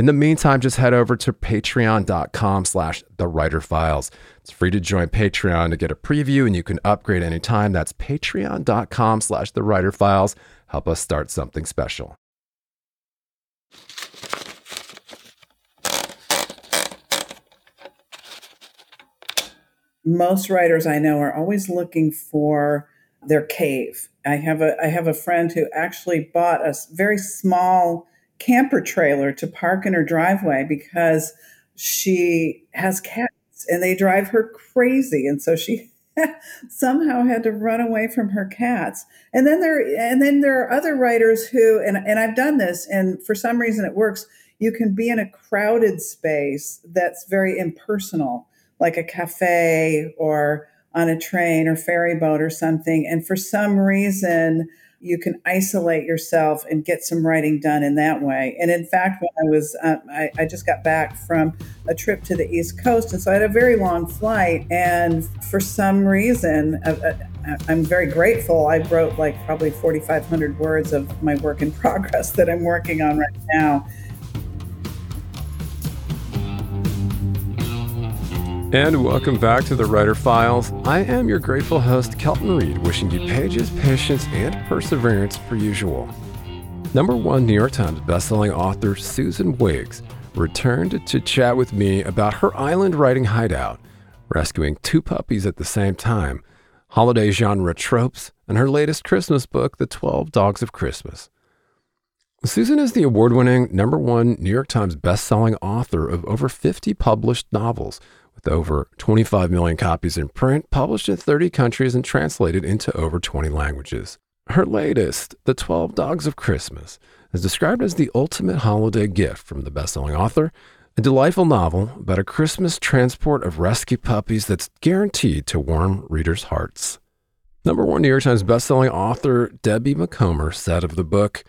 In the meantime, just head over to patreon.com slash the writer files. It's free to join Patreon to get a preview and you can upgrade anytime. That's patreon.com slash the writer files. Help us start something special. Most writers I know are always looking for their cave. I have a I have a friend who actually bought a very small camper trailer to park in her driveway because she has cats and they drive her crazy. And so she somehow had to run away from her cats. And then there and then there are other writers who and, and i've done this and for some reason it works. You can be in a crowded space that's very impersonal like a cafe or on a train or ferry boat or something. And for some reason you can isolate yourself and get some writing done in that way. And in fact, when I was, uh, I, I, just got back from a trip to the East Coast, and so I had a very long flight. And for some reason, uh, uh, I'm very grateful. I wrote like probably 4,500 words of my work in progress that I'm working on right now. And welcome back to the Writer Files. I am your grateful host, Kelton Reid, wishing you pages, patience, and perseverance per usual. Number one New York Times bestselling author Susan Wiggs returned to chat with me about her island writing hideout, rescuing two puppies at the same time, holiday genre tropes, and her latest Christmas book, The 12 Dogs of Christmas. Susan is the award winning number one New York Times bestselling author of over 50 published novels with over 25 million copies in print, published in 30 countries, and translated into over 20 languages. Her latest, The 12 Dogs of Christmas, is described as the ultimate holiday gift from the best-selling author, a delightful novel about a Christmas transport of rescue puppies that's guaranteed to warm readers' hearts. Number one New York Times bestselling author Debbie Macomber said of the book,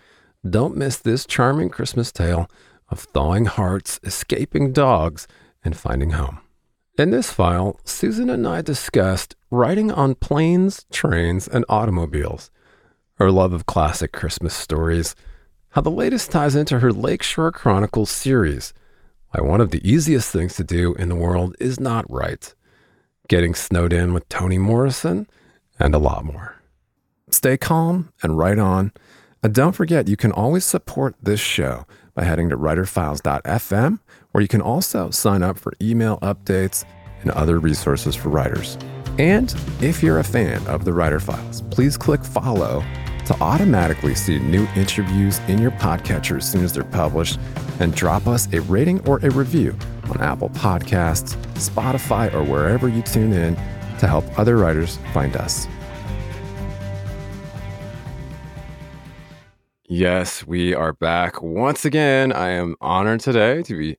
Don't miss this charming Christmas tale of thawing hearts, escaping dogs, and finding home. In this file, Susan and I discussed writing on planes, trains, and automobiles, her love of classic Christmas stories, how the latest ties into her Lakeshore Chronicles series, why one of the easiest things to do in the world is not write, getting snowed in with Toni Morrison, and a lot more. Stay calm and write on. And don't forget, you can always support this show by heading to writerfiles.fm where you can also sign up for email updates and other resources for writers. And if you're a fan of the Writer Files, please click follow to automatically see new interviews in your podcatcher as soon as they're published and drop us a rating or a review on Apple Podcasts, Spotify, or wherever you tune in to help other writers find us. Yes, we are back once again. I am honored today to be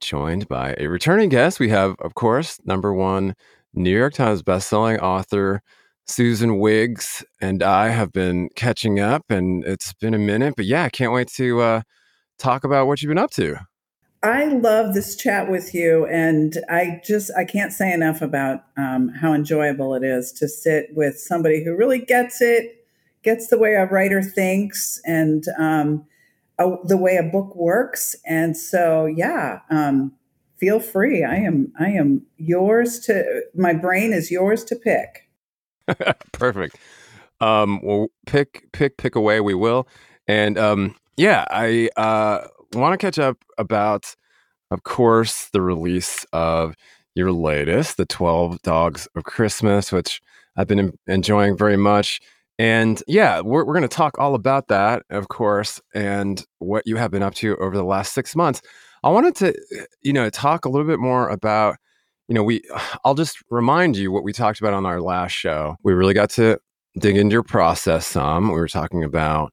joined by a returning guest. We have, of course, number one New York Times bestselling author Susan Wiggs, and I have been catching up, and it's been a minute. But yeah, I can't wait to uh, talk about what you've been up to. I love this chat with you, and I just I can't say enough about um, how enjoyable it is to sit with somebody who really gets it, gets the way a writer thinks, and um, a, the way a book works. And so, yeah, um, feel free. I am I am yours to. My brain is yours to pick. Perfect. Um, well, pick pick pick away. We will. And um, yeah, I uh, want to catch up about, of course, the release of your latest, The 12 Dogs of Christmas, which I've been enjoying very much. And yeah, we're, we're going to talk all about that, of course, and what you have been up to over the last six months. I wanted to, you know, talk a little bit more about, you know, we, I'll just remind you what we talked about on our last show. We really got to dig into your process some. We were talking about,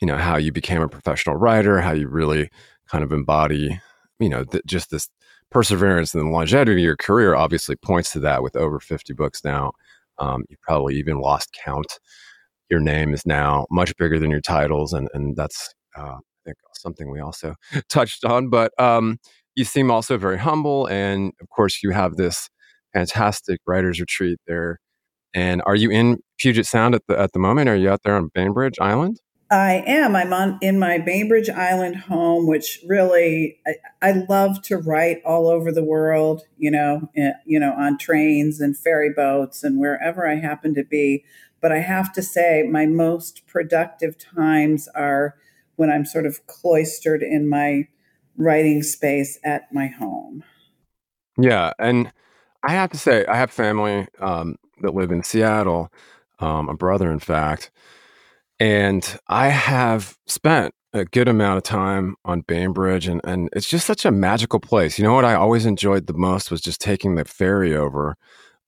you know, how you became a professional writer, how you really kind of embody, you know, th- just this perseverance and the longevity of your career obviously points to that with over 50 books now. Um, you probably even lost count your name is now much bigger than your titles, and and that's uh, I think something we also touched on. But um, you seem also very humble, and of course you have this fantastic writers retreat there. And are you in Puget Sound at the at the moment? Are you out there on Bainbridge Island? I am. I'm on in my Bainbridge Island home, which really I, I, love to write all over the world. You know, eh, you know, on trains and ferry boats and wherever I happen to be. But I have to say, my most productive times are when I'm sort of cloistered in my writing space at my home. Yeah. And I have to say, I have family um, that live in Seattle, um, a brother, in fact. And I have spent a good amount of time on Bainbridge, and, and it's just such a magical place. You know what I always enjoyed the most was just taking the ferry over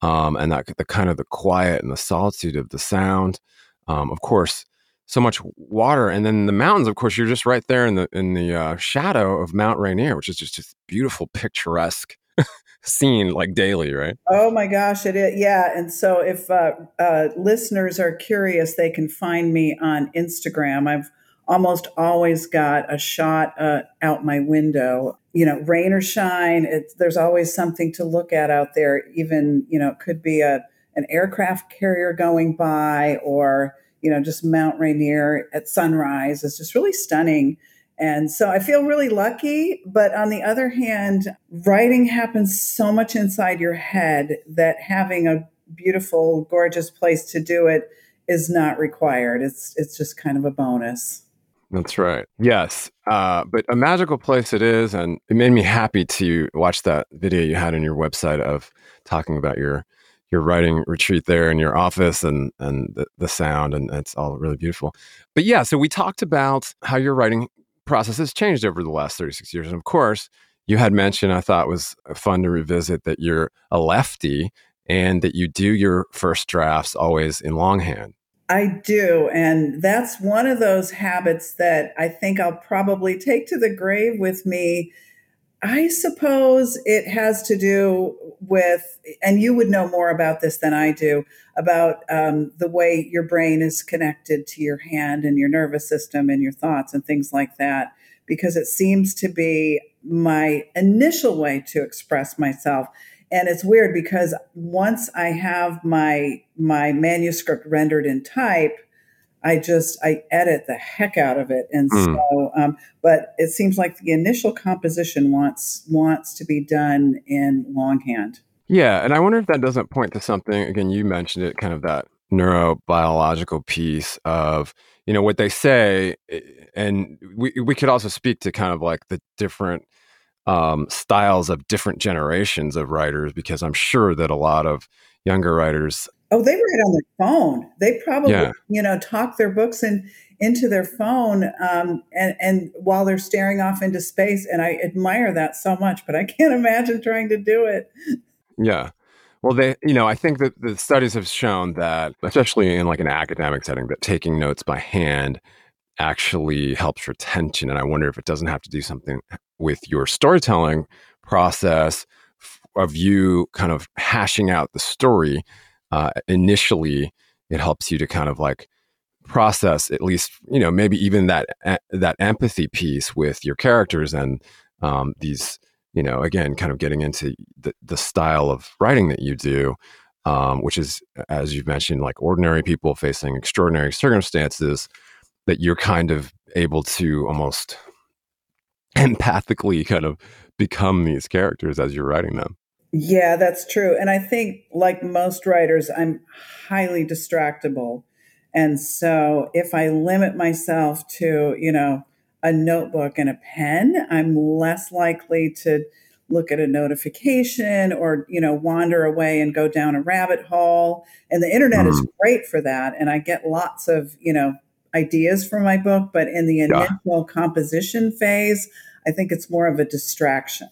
um, and that the kind of the quiet and the solitude of the sound. Um, of course, so much water, and then the mountains. Of course, you're just right there in the in the uh, shadow of Mount Rainier, which is just a beautiful, picturesque scene, like daily, right? Oh my gosh, it is. Yeah, and so if uh, uh, listeners are curious, they can find me on Instagram. I've almost always got a shot uh, out my window. You know, rain or shine, there's always something to look at out there. Even you know, it could be a an aircraft carrier going by, or you know, just Mount Rainier at sunrise. It's just really stunning. And so I feel really lucky. But on the other hand, writing happens so much inside your head that having a beautiful, gorgeous place to do it is not required. It's it's just kind of a bonus. That's right. Yes. Uh, but a magical place it is. And it made me happy to watch that video you had on your website of talking about your your writing retreat there in your office and and the, the sound and it's all really beautiful. But yeah, so we talked about how your writing process has changed over the last 36 years. And of course, you had mentioned I thought was fun to revisit that you're a lefty and that you do your first drafts always in longhand. I do. And that's one of those habits that I think I'll probably take to the grave with me. I suppose it has to do with, and you would know more about this than I do, about um, the way your brain is connected to your hand and your nervous system and your thoughts and things like that, because it seems to be my initial way to express myself and it's weird because once i have my my manuscript rendered in type i just i edit the heck out of it and mm. so um, but it seems like the initial composition wants wants to be done in longhand yeah and i wonder if that doesn't point to something again you mentioned it kind of that neurobiological piece of you know what they say eh, and we, we could also speak to kind of like the different um, styles of different generations of writers because I'm sure that a lot of younger writers. Oh, they write on their phone. They probably, yeah. you know, talk their books in, into their phone um, and, and while they're staring off into space. And I admire that so much, but I can't imagine trying to do it. Yeah. Well, they, you know, I think that the studies have shown that, especially in like an academic setting, that taking notes by hand actually helps retention. And I wonder if it doesn't have to do something with your storytelling process of you kind of hashing out the story. Uh, initially, it helps you to kind of like process at least you know maybe even that that empathy piece with your characters and um, these you know again kind of getting into the, the style of writing that you do um, which is as you've mentioned like ordinary people facing extraordinary circumstances that you're kind of able to almost empathically kind of become these characters as you're writing them. Yeah, that's true. And I think, like most writers, I'm highly distractible. And so if I limit myself to, you know, a notebook and a pen, I'm less likely to look at a notification or you know wander away and go down a rabbit hole and the internet mm. is great for that and i get lots of you know ideas for my book but in the initial yeah. composition phase i think it's more of a distraction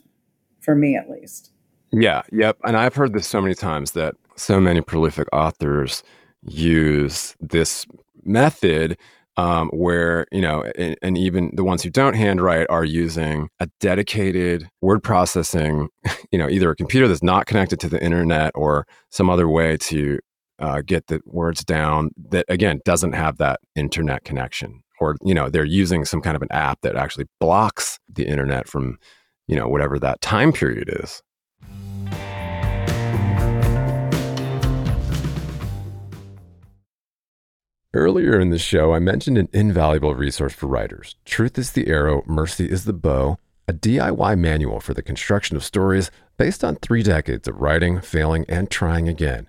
for me at least yeah yep and i've heard this so many times that so many prolific authors use this method um, where you know and, and, even the ones who don't handwrite are using a dedicated word processing you know either a computer that's not connected to the internet or some other way to uh, get the words down that again doesn't have that internet connection or you know they're using some kind of an app that actually blocks the internet from you know whatever that time period is Earlier in the show, I mentioned an invaluable resource for writers Truth is the Arrow, Mercy is the Bow, a DIY manual for the construction of stories based on three decades of writing, failing, and trying again.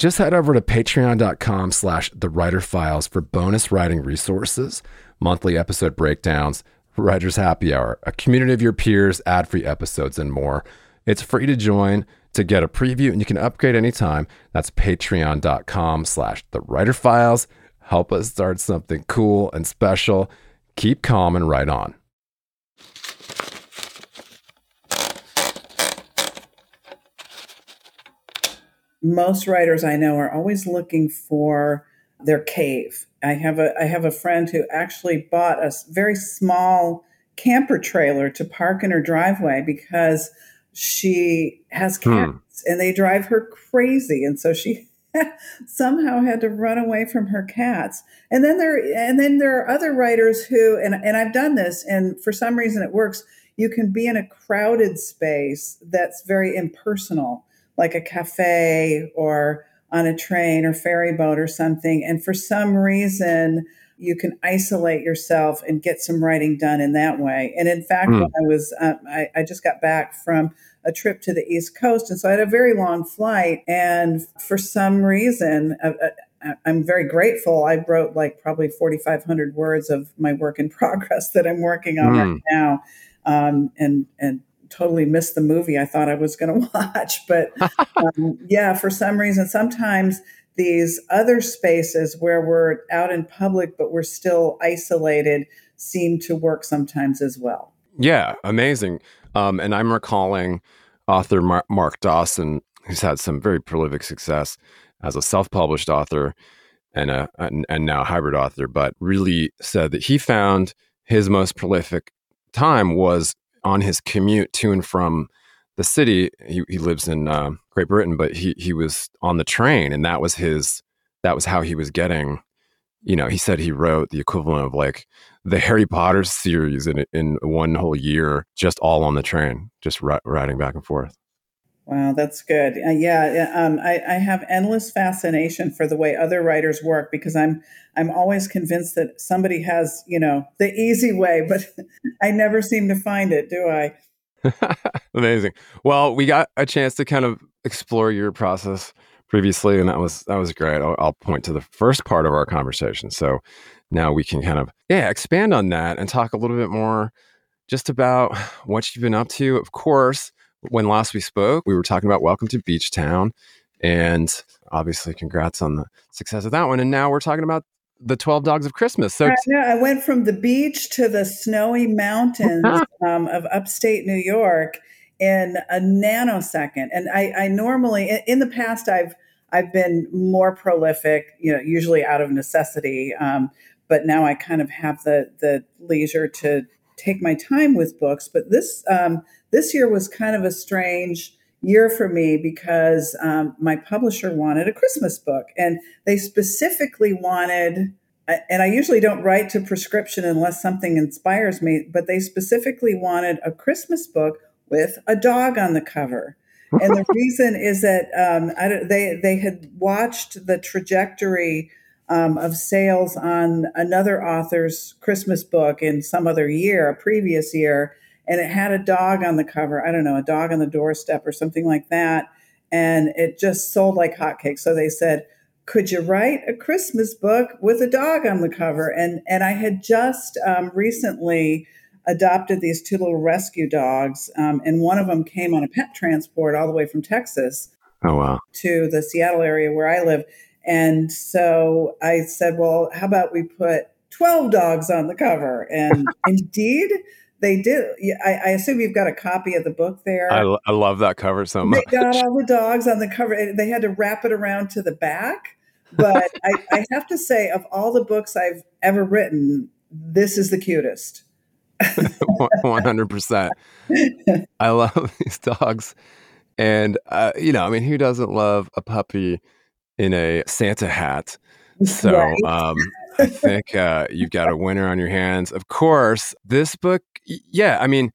Just head over to patreon.com slash the writer files for bonus writing resources, monthly episode breakdowns, writer's happy hour, a community of your peers, ad free episodes, and more. It's free to join to get a preview and you can upgrade anytime. That's patreon.com slash the writer files. Help us start something cool and special. Keep calm and write on. Most writers I know are always looking for their cave. I have a I have a friend who actually bought a very small camper trailer to park in her driveway because she has hmm. cats hmm. and they drive her crazy. And so she somehow had to run away from her cats. And then there and then there are other writers who and, and I've done this and for some reason it works. You can be in a crowded space that's very impersonal, like a cafe or on a train or ferry boat or something. And for some reason, you can isolate yourself and get some writing done in that way. And in fact, mm. when I was, uh, I, I, just got back from a trip to the East Coast, and so I had a very long flight. And for some reason, uh, uh, I'm very grateful. I wrote like probably 4,500 words of my work in progress that I'm working on mm. right now, um, and and totally missed the movie I thought I was going to watch. But um, yeah, for some reason, sometimes these other spaces where we're out in public but we're still isolated seem to work sometimes as well. Yeah, amazing. Um, and I'm recalling author Mar- Mark Dawson, who's had some very prolific success as a self-published author and a and, and now hybrid author, but really said that he found his most prolific time was on his commute to and from the city. He, he lives in uh, Great Britain, but he he was on the train, and that was his. That was how he was getting. You know, he said he wrote the equivalent of like the Harry Potter series in in one whole year, just all on the train, just ri- riding back and forth. Wow, that's good. Uh, yeah, um, I, I, have endless fascination for the way other writers work because I'm I'm always convinced that somebody has you know the easy way, but I never seem to find it. Do I? Amazing. Well, we got a chance to kind of explore your process previously, and that was that was great. I'll, I'll point to the first part of our conversation. So now we can kind of yeah expand on that and talk a little bit more just about what you've been up to. Of course, when last we spoke, we were talking about Welcome to Beach Town, and obviously, congrats on the success of that one. And now we're talking about the 12 Dogs of Christmas. So, yeah, I went from the beach to the snowy mountains um, of upstate New York in a nanosecond. And I, I normally, in the past, I've I've been more prolific, you know, usually out of necessity. Um, but now I kind of have the the leisure to take my time with books. But this um, this year was kind of a strange year for me because um, my publisher wanted a Christmas book, and they specifically wanted. And I usually don't write to prescription unless something inspires me, but they specifically wanted a Christmas book with a dog on the cover. And the reason is that um, they they had watched the trajectory um, of sales on another author's Christmas book in some other year, a previous year, and it had a dog on the cover. I don't know, a dog on the doorstep or something like that. And it just sold like hotcakes. So they said, could you write a Christmas book with a dog on the cover? And and I had just um, recently adopted these two little rescue dogs, um, and one of them came on a pet transport all the way from Texas. Oh wow! To the Seattle area where I live, and so I said, well, how about we put 12 dogs on the cover? And indeed, they did. I, I, assume you've got a copy of the book there. I, I love that cover so much. They got all the dogs on the cover. They had to wrap it around to the back. But I, I have to say, of all the books I've ever written, this is the cutest. 100%. I love these dogs. And, uh, you know, I mean, who doesn't love a puppy in a Santa hat. So right. um, I think uh, you've got a winner on your hands. Of course, this book, yeah, I mean,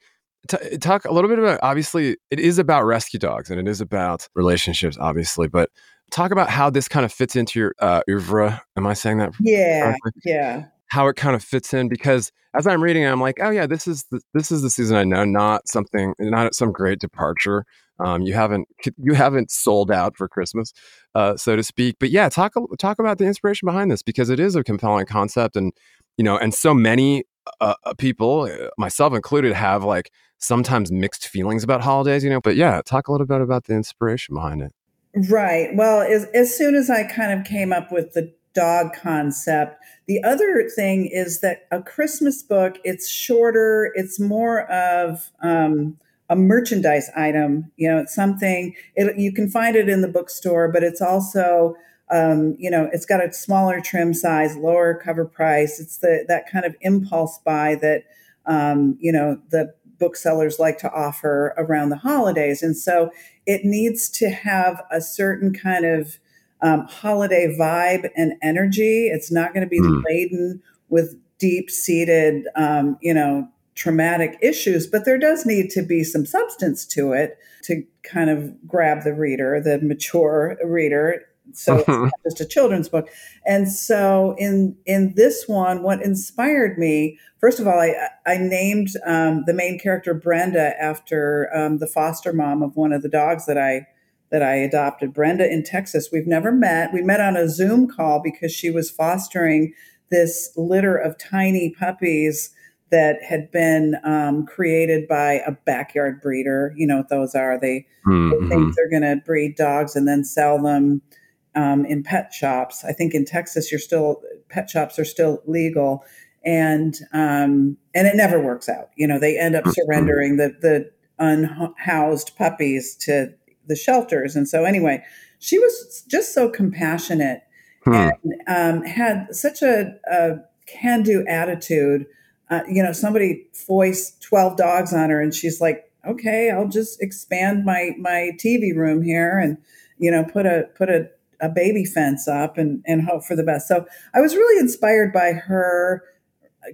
t- talk a little bit about obviously, it is about rescue dogs and it is about relationships, obviously, but talk about how this kind of fits into your uh, oeuvre. Am I saying that? Yeah, correctly? yeah. How it kind of fits in because as I'm reading, I'm like, oh yeah, this is the, this is the season I know, not something, not some great departure. Um, you haven't you haven't sold out for Christmas, uh, so to speak. But yeah, talk talk about the inspiration behind this because it is a compelling concept, and you know, and so many uh, uh people, uh, myself included, have like sometimes mixed feelings about holidays. You know, but yeah, talk a little bit about the inspiration behind it. Right. Well, as as soon as I kind of came up with the dog concept. The other thing is that a Christmas book, it's shorter, it's more of um, a merchandise item. You know, it's something it, you can find it in the bookstore, but it's also um, you know, it's got a smaller trim size, lower cover price. It's the that kind of impulse buy that um, you know the booksellers like to offer around the holidays, and so it needs to have a certain kind of um, holiday vibe and energy. It's not going to be mm. laden with deep seated, um, you know, traumatic issues, but there does need to be some substance to it to kind of grab the reader, the mature reader. So it's not just a children's book. And so in in this one, what inspired me, first of all, I I named um, the main character Brenda after um, the foster mom of one of the dogs that I that I adopted, Brenda in Texas. We've never met. We met on a Zoom call because she was fostering this litter of tiny puppies that had been um, created by a backyard breeder. You know what those are? They, mm-hmm. they think they're going to breed dogs and then sell them um, in pet shops. I think in Texas, you're still pet shops are still legal, and um, and it never works out. You know, they end up mm-hmm. surrendering the the unhoused puppies to the shelters. And so, anyway, she was just so compassionate hmm. and um, had such a, a can do attitude. Uh, you know, somebody foist 12 dogs on her, and she's like, okay, I'll just expand my, my TV room here and, you know, put a, put a, a baby fence up and, and hope for the best. So I was really inspired by her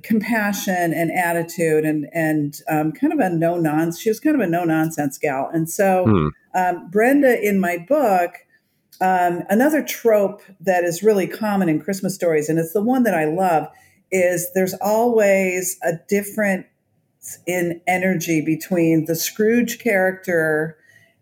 compassion and attitude and and um, kind of a no nonsense. She was kind of a no nonsense gal, and so hmm. um, Brenda in my book. Um, another trope that is really common in Christmas stories, and it's the one that I love, is there's always a difference in energy between the Scrooge character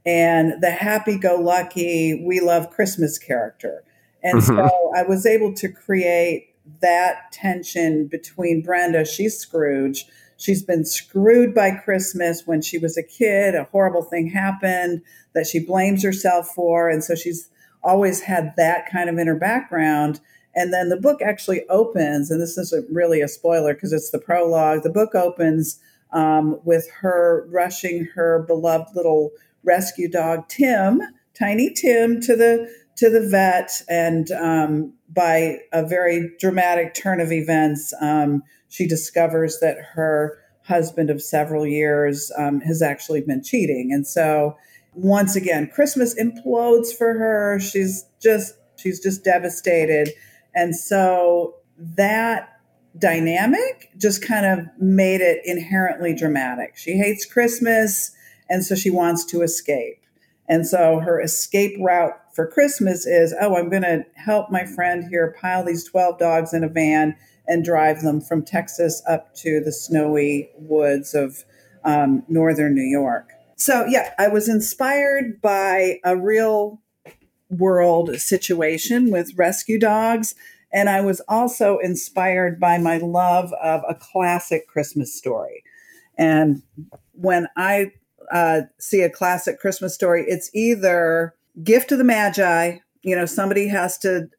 and the happy go lucky, we love Christmas character. And mm-hmm. so I was able to create that tension between Brenda, she's Scrooge. She's been screwed by Christmas when she was a kid. A horrible thing happened that she blames herself for. And so she's always had that kind of in her background. And then the book actually opens, and this isn't really a spoiler because it's the prologue. The book opens um, with her rushing her beloved little rescue dog Tim, Tiny Tim, to the to the vet, and um, by a very dramatic turn of events, um, she discovers that her husband of several years um, has actually been cheating, and so once again, Christmas implodes for her. She's just she's just devastated, and so that dynamic just kind of made it inherently dramatic. She hates Christmas, and so she wants to escape. And so her escape route for Christmas is oh, I'm going to help my friend here pile these 12 dogs in a van and drive them from Texas up to the snowy woods of um, northern New York. So, yeah, I was inspired by a real world situation with rescue dogs. And I was also inspired by my love of a classic Christmas story. And when I uh, see a classic Christmas story, it's either gift of the Magi, you know, somebody has to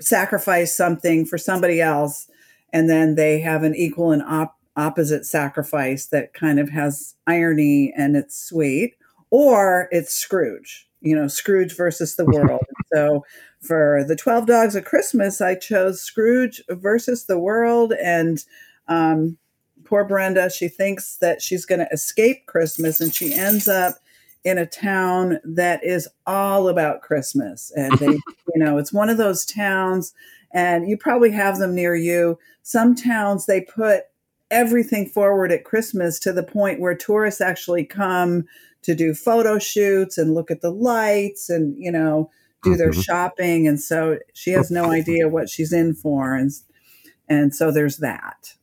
sacrifice something for somebody else, and then they have an equal and op- opposite sacrifice that kind of has irony and it's sweet, or it's Scrooge, you know, Scrooge versus the world. so for the 12 Dogs of Christmas, I chose Scrooge versus the world. And um, poor Brenda, she thinks that she's going to escape Christmas and she ends up in a town that is all about Christmas. And they, you know, it's one of those towns, and you probably have them near you. Some towns, they put everything forward at Christmas to the point where tourists actually come to do photo shoots and look at the lights and, you know, do their mm-hmm. shopping. And so she has no idea what she's in for. And, and so there's that.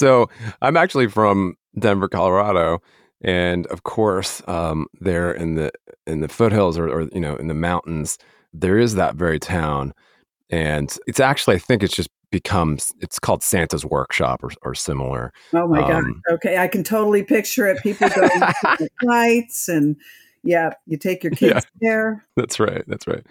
So I'm actually from Denver, Colorado, and of course, um, there in the in the foothills or, or you know in the mountains, there is that very town, and it's actually I think it's just becomes it's called Santa's Workshop or, or similar. Oh my um, god! Okay, I can totally picture it. People going to the lights and yeah, you take your kids yeah, there. That's right. That's right.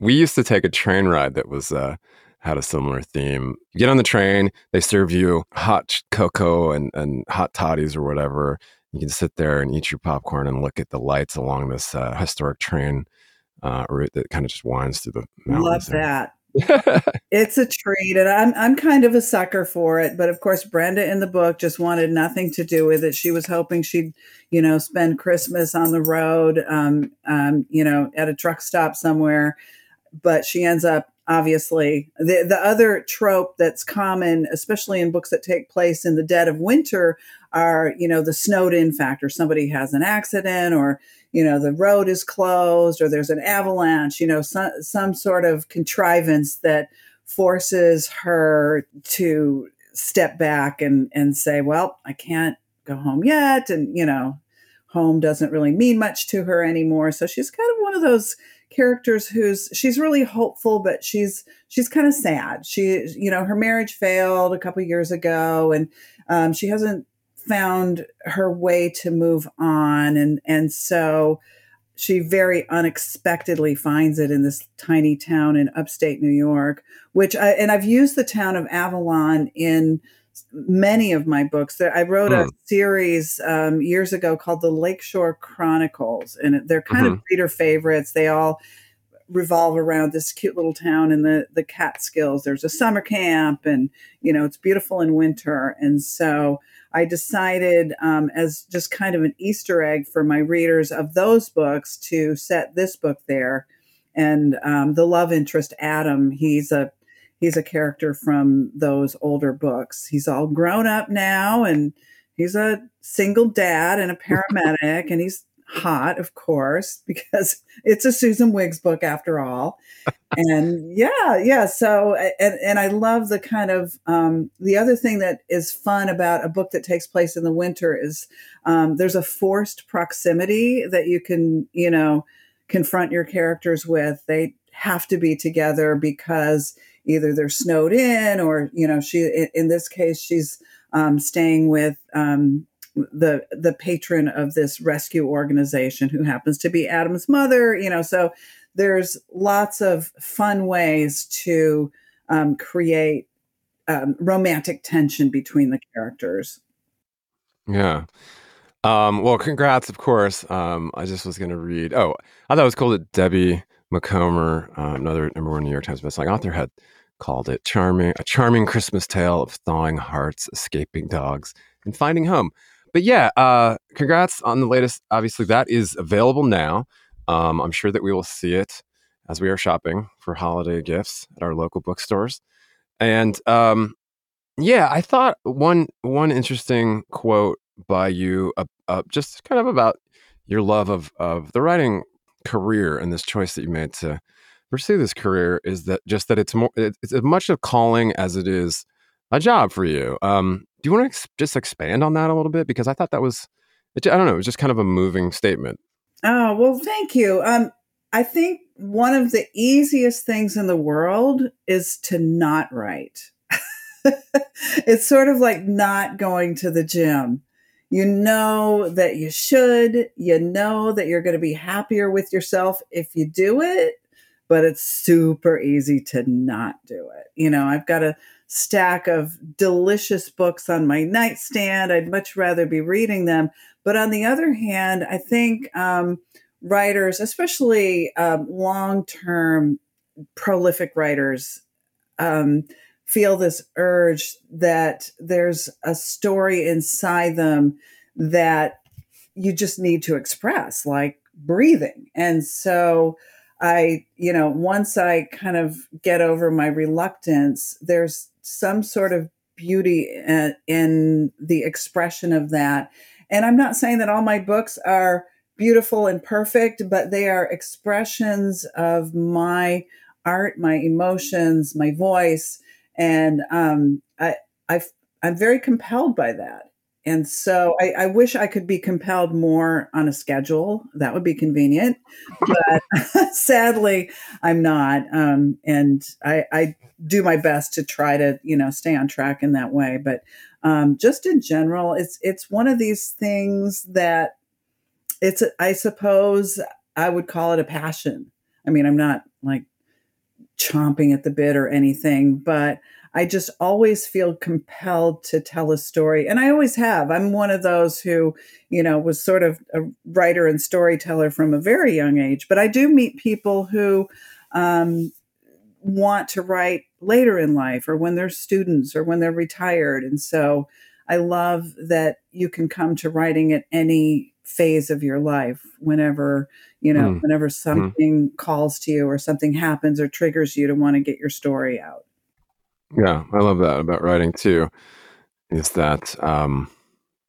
We used to take a train ride that was uh, had a similar theme. You get on the train, they serve you hot cocoa and, and hot toddies or whatever. You can sit there and eat your popcorn and look at the lights along this uh, historic train uh, route that kind of just winds through the mountains. I love that. it's a treat, and I'm I'm kind of a sucker for it. But of course, Brenda in the book just wanted nothing to do with it. She was hoping she'd, you know, spend Christmas on the road, um, um, you know, at a truck stop somewhere. But she ends up obviously. The the other trope that's common especially in books that take place in the dead of winter are you know the snowed in factor. Somebody has an accident or you know the road is closed or there's an avalanche you know some some sort of contrivance that forces her to step back and and say well I can't go home yet and you know home doesn't really mean much to her anymore. So she's kind of one of those characters who's she's really hopeful but she's she's kind of sad. She you know her marriage failed a couple years ago and um, she hasn't found her way to move on. And and so she very unexpectedly finds it in this tiny town in upstate New York which I, and I've used the town of Avalon in many of my books. That I wrote mm. a hmm. series um, years ago called the Lakeshore Chronicles, and they're kind mm-hmm. of reader favorites. They all revolve around this cute little town in the the Catskills. There's a summer camp, and you know it's beautiful in winter. And so I decided, um, as just kind of an Easter egg for my readers of those books, to set this book there. And um, the love interest Adam, he's a he's a character from those older books. He's all grown up now and he's a single dad and a paramedic and he's hot, of course, because it's a Susan Wiggs book after all. and yeah, yeah. So, and, and I love the kind of um, the other thing that is fun about a book that takes place in the winter is um, there's a forced proximity that you can, you know, confront your characters with. They have to be together because either they're snowed in or, you know, she, in this case, she's um, staying with um, the the patron of this rescue organization who happens to be Adam's mother. You know, so there's lots of fun ways to um, create um, romantic tension between the characters. Yeah. Um, well, congrats, of course. Um, I just was going to read. Oh, I thought it was cool that Debbie Macomber, uh, another number one New York Times bestselling author, had called it charming, a charming Christmas tale of thawing hearts, escaping dogs, and finding home. But yeah, uh, congrats on the latest. Obviously, that is available now. Um, I'm sure that we will see it as we are shopping for holiday gifts at our local bookstores. And um, yeah, I thought one one interesting quote by you, uh, uh, just kind of about your love of of the writing career and this choice that you made to pursue this career is that just that it's more it's as much a calling as it is a job for you. Um, do you want to ex- just expand on that a little bit because I thought that was I don't know it was just kind of a moving statement. Oh well, thank you. Um, I think one of the easiest things in the world is to not write. it's sort of like not going to the gym. You know that you should, you know that you're going to be happier with yourself if you do it, but it's super easy to not do it. You know, I've got a stack of delicious books on my nightstand. I'd much rather be reading them. But on the other hand, I think um, writers, especially um, long term prolific writers, um, feel this urge that there's a story inside them that you just need to express, like breathing. And so I, you know, once I kind of get over my reluctance, there's some sort of beauty in, in the expression of that. And I'm not saying that all my books are beautiful and perfect, but they are expressions of my art, my emotions, my voice and um, I, i am very compelled by that. And so I, I, wish I could be compelled more on a schedule. That would be convenient, but sadly, I'm not. Um, and I, I, do my best to try to, you know, stay on track in that way. But um, just in general, it's it's one of these things that it's. I suppose I would call it a passion. I mean, I'm not like chomping at the bit or anything, but I just always feel compelled to tell a story. And I always have. I'm one of those who, you know, was sort of a writer and storyteller from a very young age. But I do meet people who um, want to write later in life or when they're students or when they're retired. And so I love that you can come to writing at any phase of your life whenever you know mm. whenever hmm. something mm. calls to you or something happens or triggers you to want to get your story out yeah i love that about writing too is that um,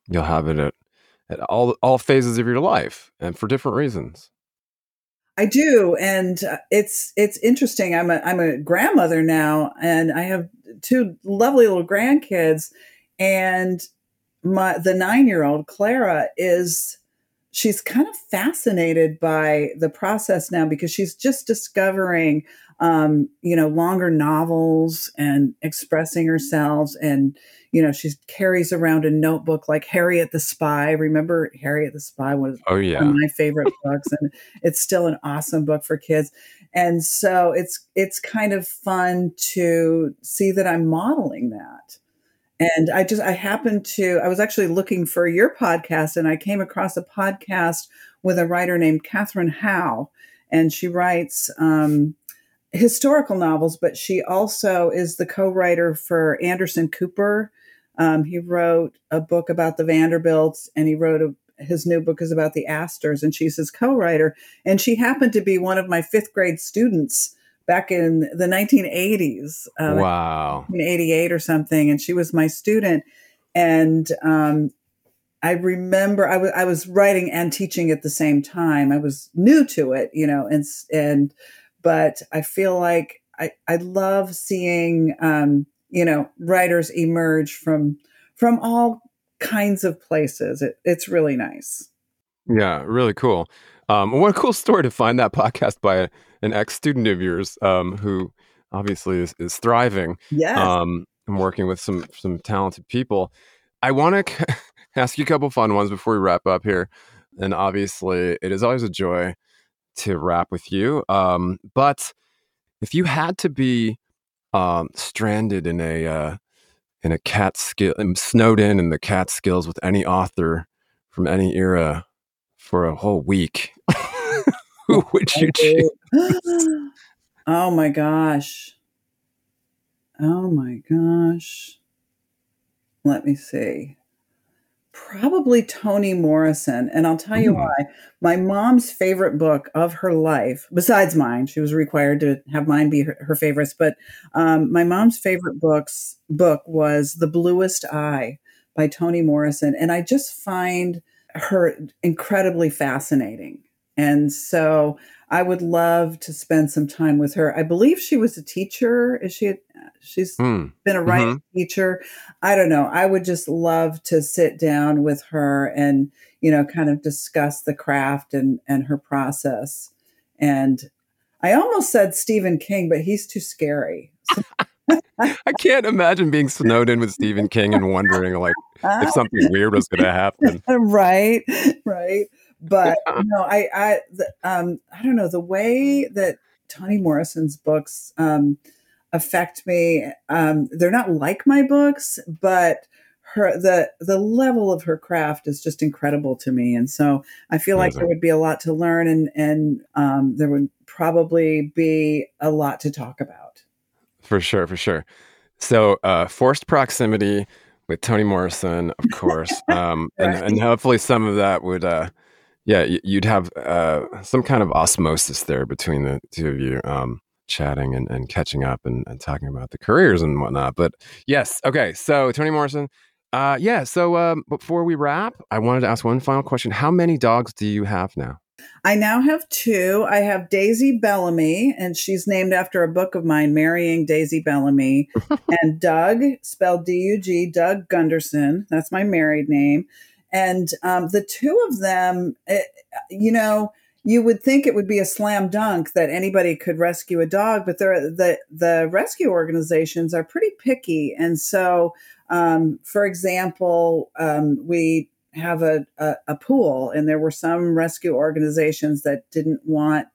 you'll have it at, at all all phases of your life and for different reasons I do, and uh, it's it's interesting. I'm a I'm a grandmother now, and I have two lovely little grandkids, and my the nine year old Clara is she's kind of fascinated by the process now because she's just discovering um, you know longer novels and expressing herself and you know she carries around a notebook like harriet the spy. Remember harriet the spy? Was oh, yeah. one of my favorite books and it's still an awesome book for kids. And so it's it's kind of fun to see that i'm modeling that and I just, I happened to, I was actually looking for your podcast and I came across a podcast with a writer named Katherine Howe. And she writes um, historical novels, but she also is the co writer for Anderson Cooper. Um, he wrote a book about the Vanderbilts and he wrote a, his new book is about the Astors, and she's his co writer. And she happened to be one of my fifth grade students back in the 1980s. Uh, wow. 1988 or something. And she was my student. And um, I remember I, w- I was writing and teaching at the same time. I was new to it, you know, and and but I feel like I I love seeing um, you know writers emerge from from all kinds of places. It, it's really nice. Yeah, really cool. Um, what a cool story to find that podcast by a, an ex student of yours um, who obviously is, is thriving. Yes. Um, and working with some some talented people. I want to ask you a couple fun ones before we wrap up here. And obviously, it is always a joy to wrap with you. Um, but if you had to be um, stranded in a uh, in a Catskill, snowed in in the Catskills with any author from any era for a whole week, who would you choose? oh my gosh. Oh my gosh. Let me see. Probably Toni Morrison. And I'll tell you mm. why. My mom's favorite book of her life, besides mine, she was required to have mine be her, her favorites, but um, my mom's favorite books book was The Bluest Eye by Toni Morrison. And I just find her incredibly fascinating. And so I would love to spend some time with her. I believe she was a teacher. Is she? A, she's mm. been a writing mm-hmm. teacher. I don't know. I would just love to sit down with her and you know kind of discuss the craft and and her process. And I almost said Stephen King, but he's too scary. I can't imagine being snowed in with Stephen King and wondering like if something weird was going to happen. right, right but you know, I I the, um, I don't know the way that Toni Morrison's books um, affect me. Um, they're not like my books, but her the the level of her craft is just incredible to me, and so I feel Amazing. like there would be a lot to learn, and and um, there would probably be a lot to talk about. For sure, for sure. So, uh, forced proximity with Toni Morrison, of course, um, right. and, and hopefully some of that would. Uh, yeah, you'd have uh, some kind of osmosis there between the two of you, um, chatting and, and catching up and, and, talking about the careers and whatnot. But yes, okay. So Toni Morrison, uh, yeah. So um, before we wrap, I wanted to ask one final question: How many dogs do you have now? I now have two. I have Daisy Bellamy, and she's named after a book of mine, Marrying Daisy Bellamy, and Dug, spelled D U G, Dug Gunderson. That's my married name. And um, the two of them, it, eh, you know, you would think it would be a slam dunk that anybody could rescue a dog, but the the rescue organizations are pretty picky. And so, um, for example, um, we have a, a, a, pool, and there were some rescue organizations that didn't want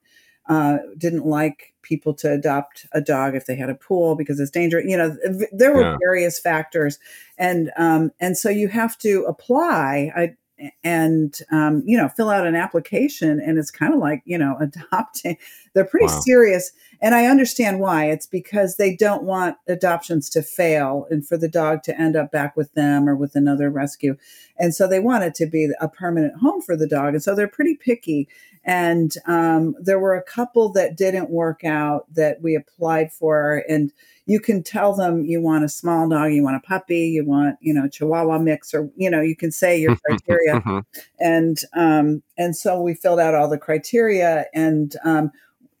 uh, didn't like people to adopt a dog if they had a pool because it's dangerous. You know, there were yeah. various factors, and um, and so you have to apply. I, and um, you know fill out an application and it's kind of like you know adopting they're pretty wow. serious and i understand why it's because they don't want adoptions to fail and for the dog to end up back with them or with another rescue and so they want it to be a permanent home for the dog and so they're pretty picky and um, there were a couple that didn't work out that we applied for. And you can tell them you want a small dog, you want a puppy, you want, you know, Chihuahua mix, or, you know, you can say your criteria. Mm-hmm. and, um, and so we filled out all the criteria and, um,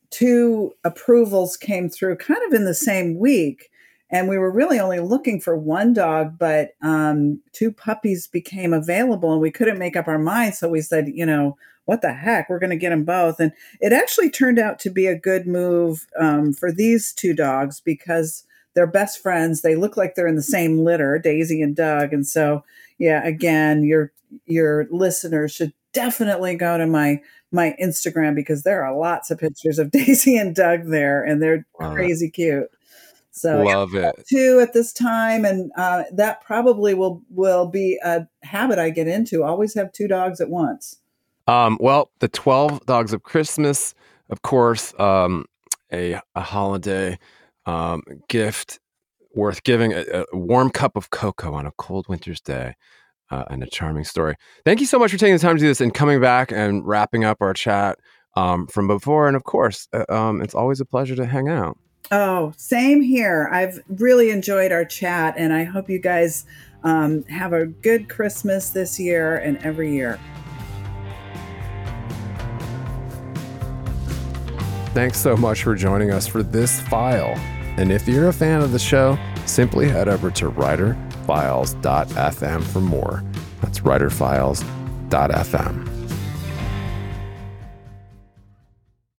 two approvals came through kind of in the same week and we were really only looking for one dog but um, two puppies became available and we couldn't make up our mind so we said you know what the heck? We're going to get them both. And it actually turned out to be a good move um, for these two dogs because they're best friends. They look like they're in the same litter, Daisy and Dug. And so, yeah, again, your your listeners should definitely go to my my Instagram because there are lots of pictures of Daisy and Dug there, and they're crazy cute. So love it. Two at this time, and uh, that probably will will be a habit I get into. Always have two dogs at once. Um, well, the 12 Dogs of Christmas, of course, um, a, a holiday um, gift worth giving, a, a, warm cup of cocoa on a cold winter's day, uh, and a charming story. Thank you so much for taking the time to do this and coming back and wrapping up our chat um, from before. And of course, uh, um, it's always a pleasure to hang out. Oh, same here. I've really enjoyed our chat, and I hope you guys um, have a good Christmas this year and every year. Thanks so much for joining us for this file. And if you're a fan of the show, simply head over to writerfiles.fm for more. That's writerfiles.fm.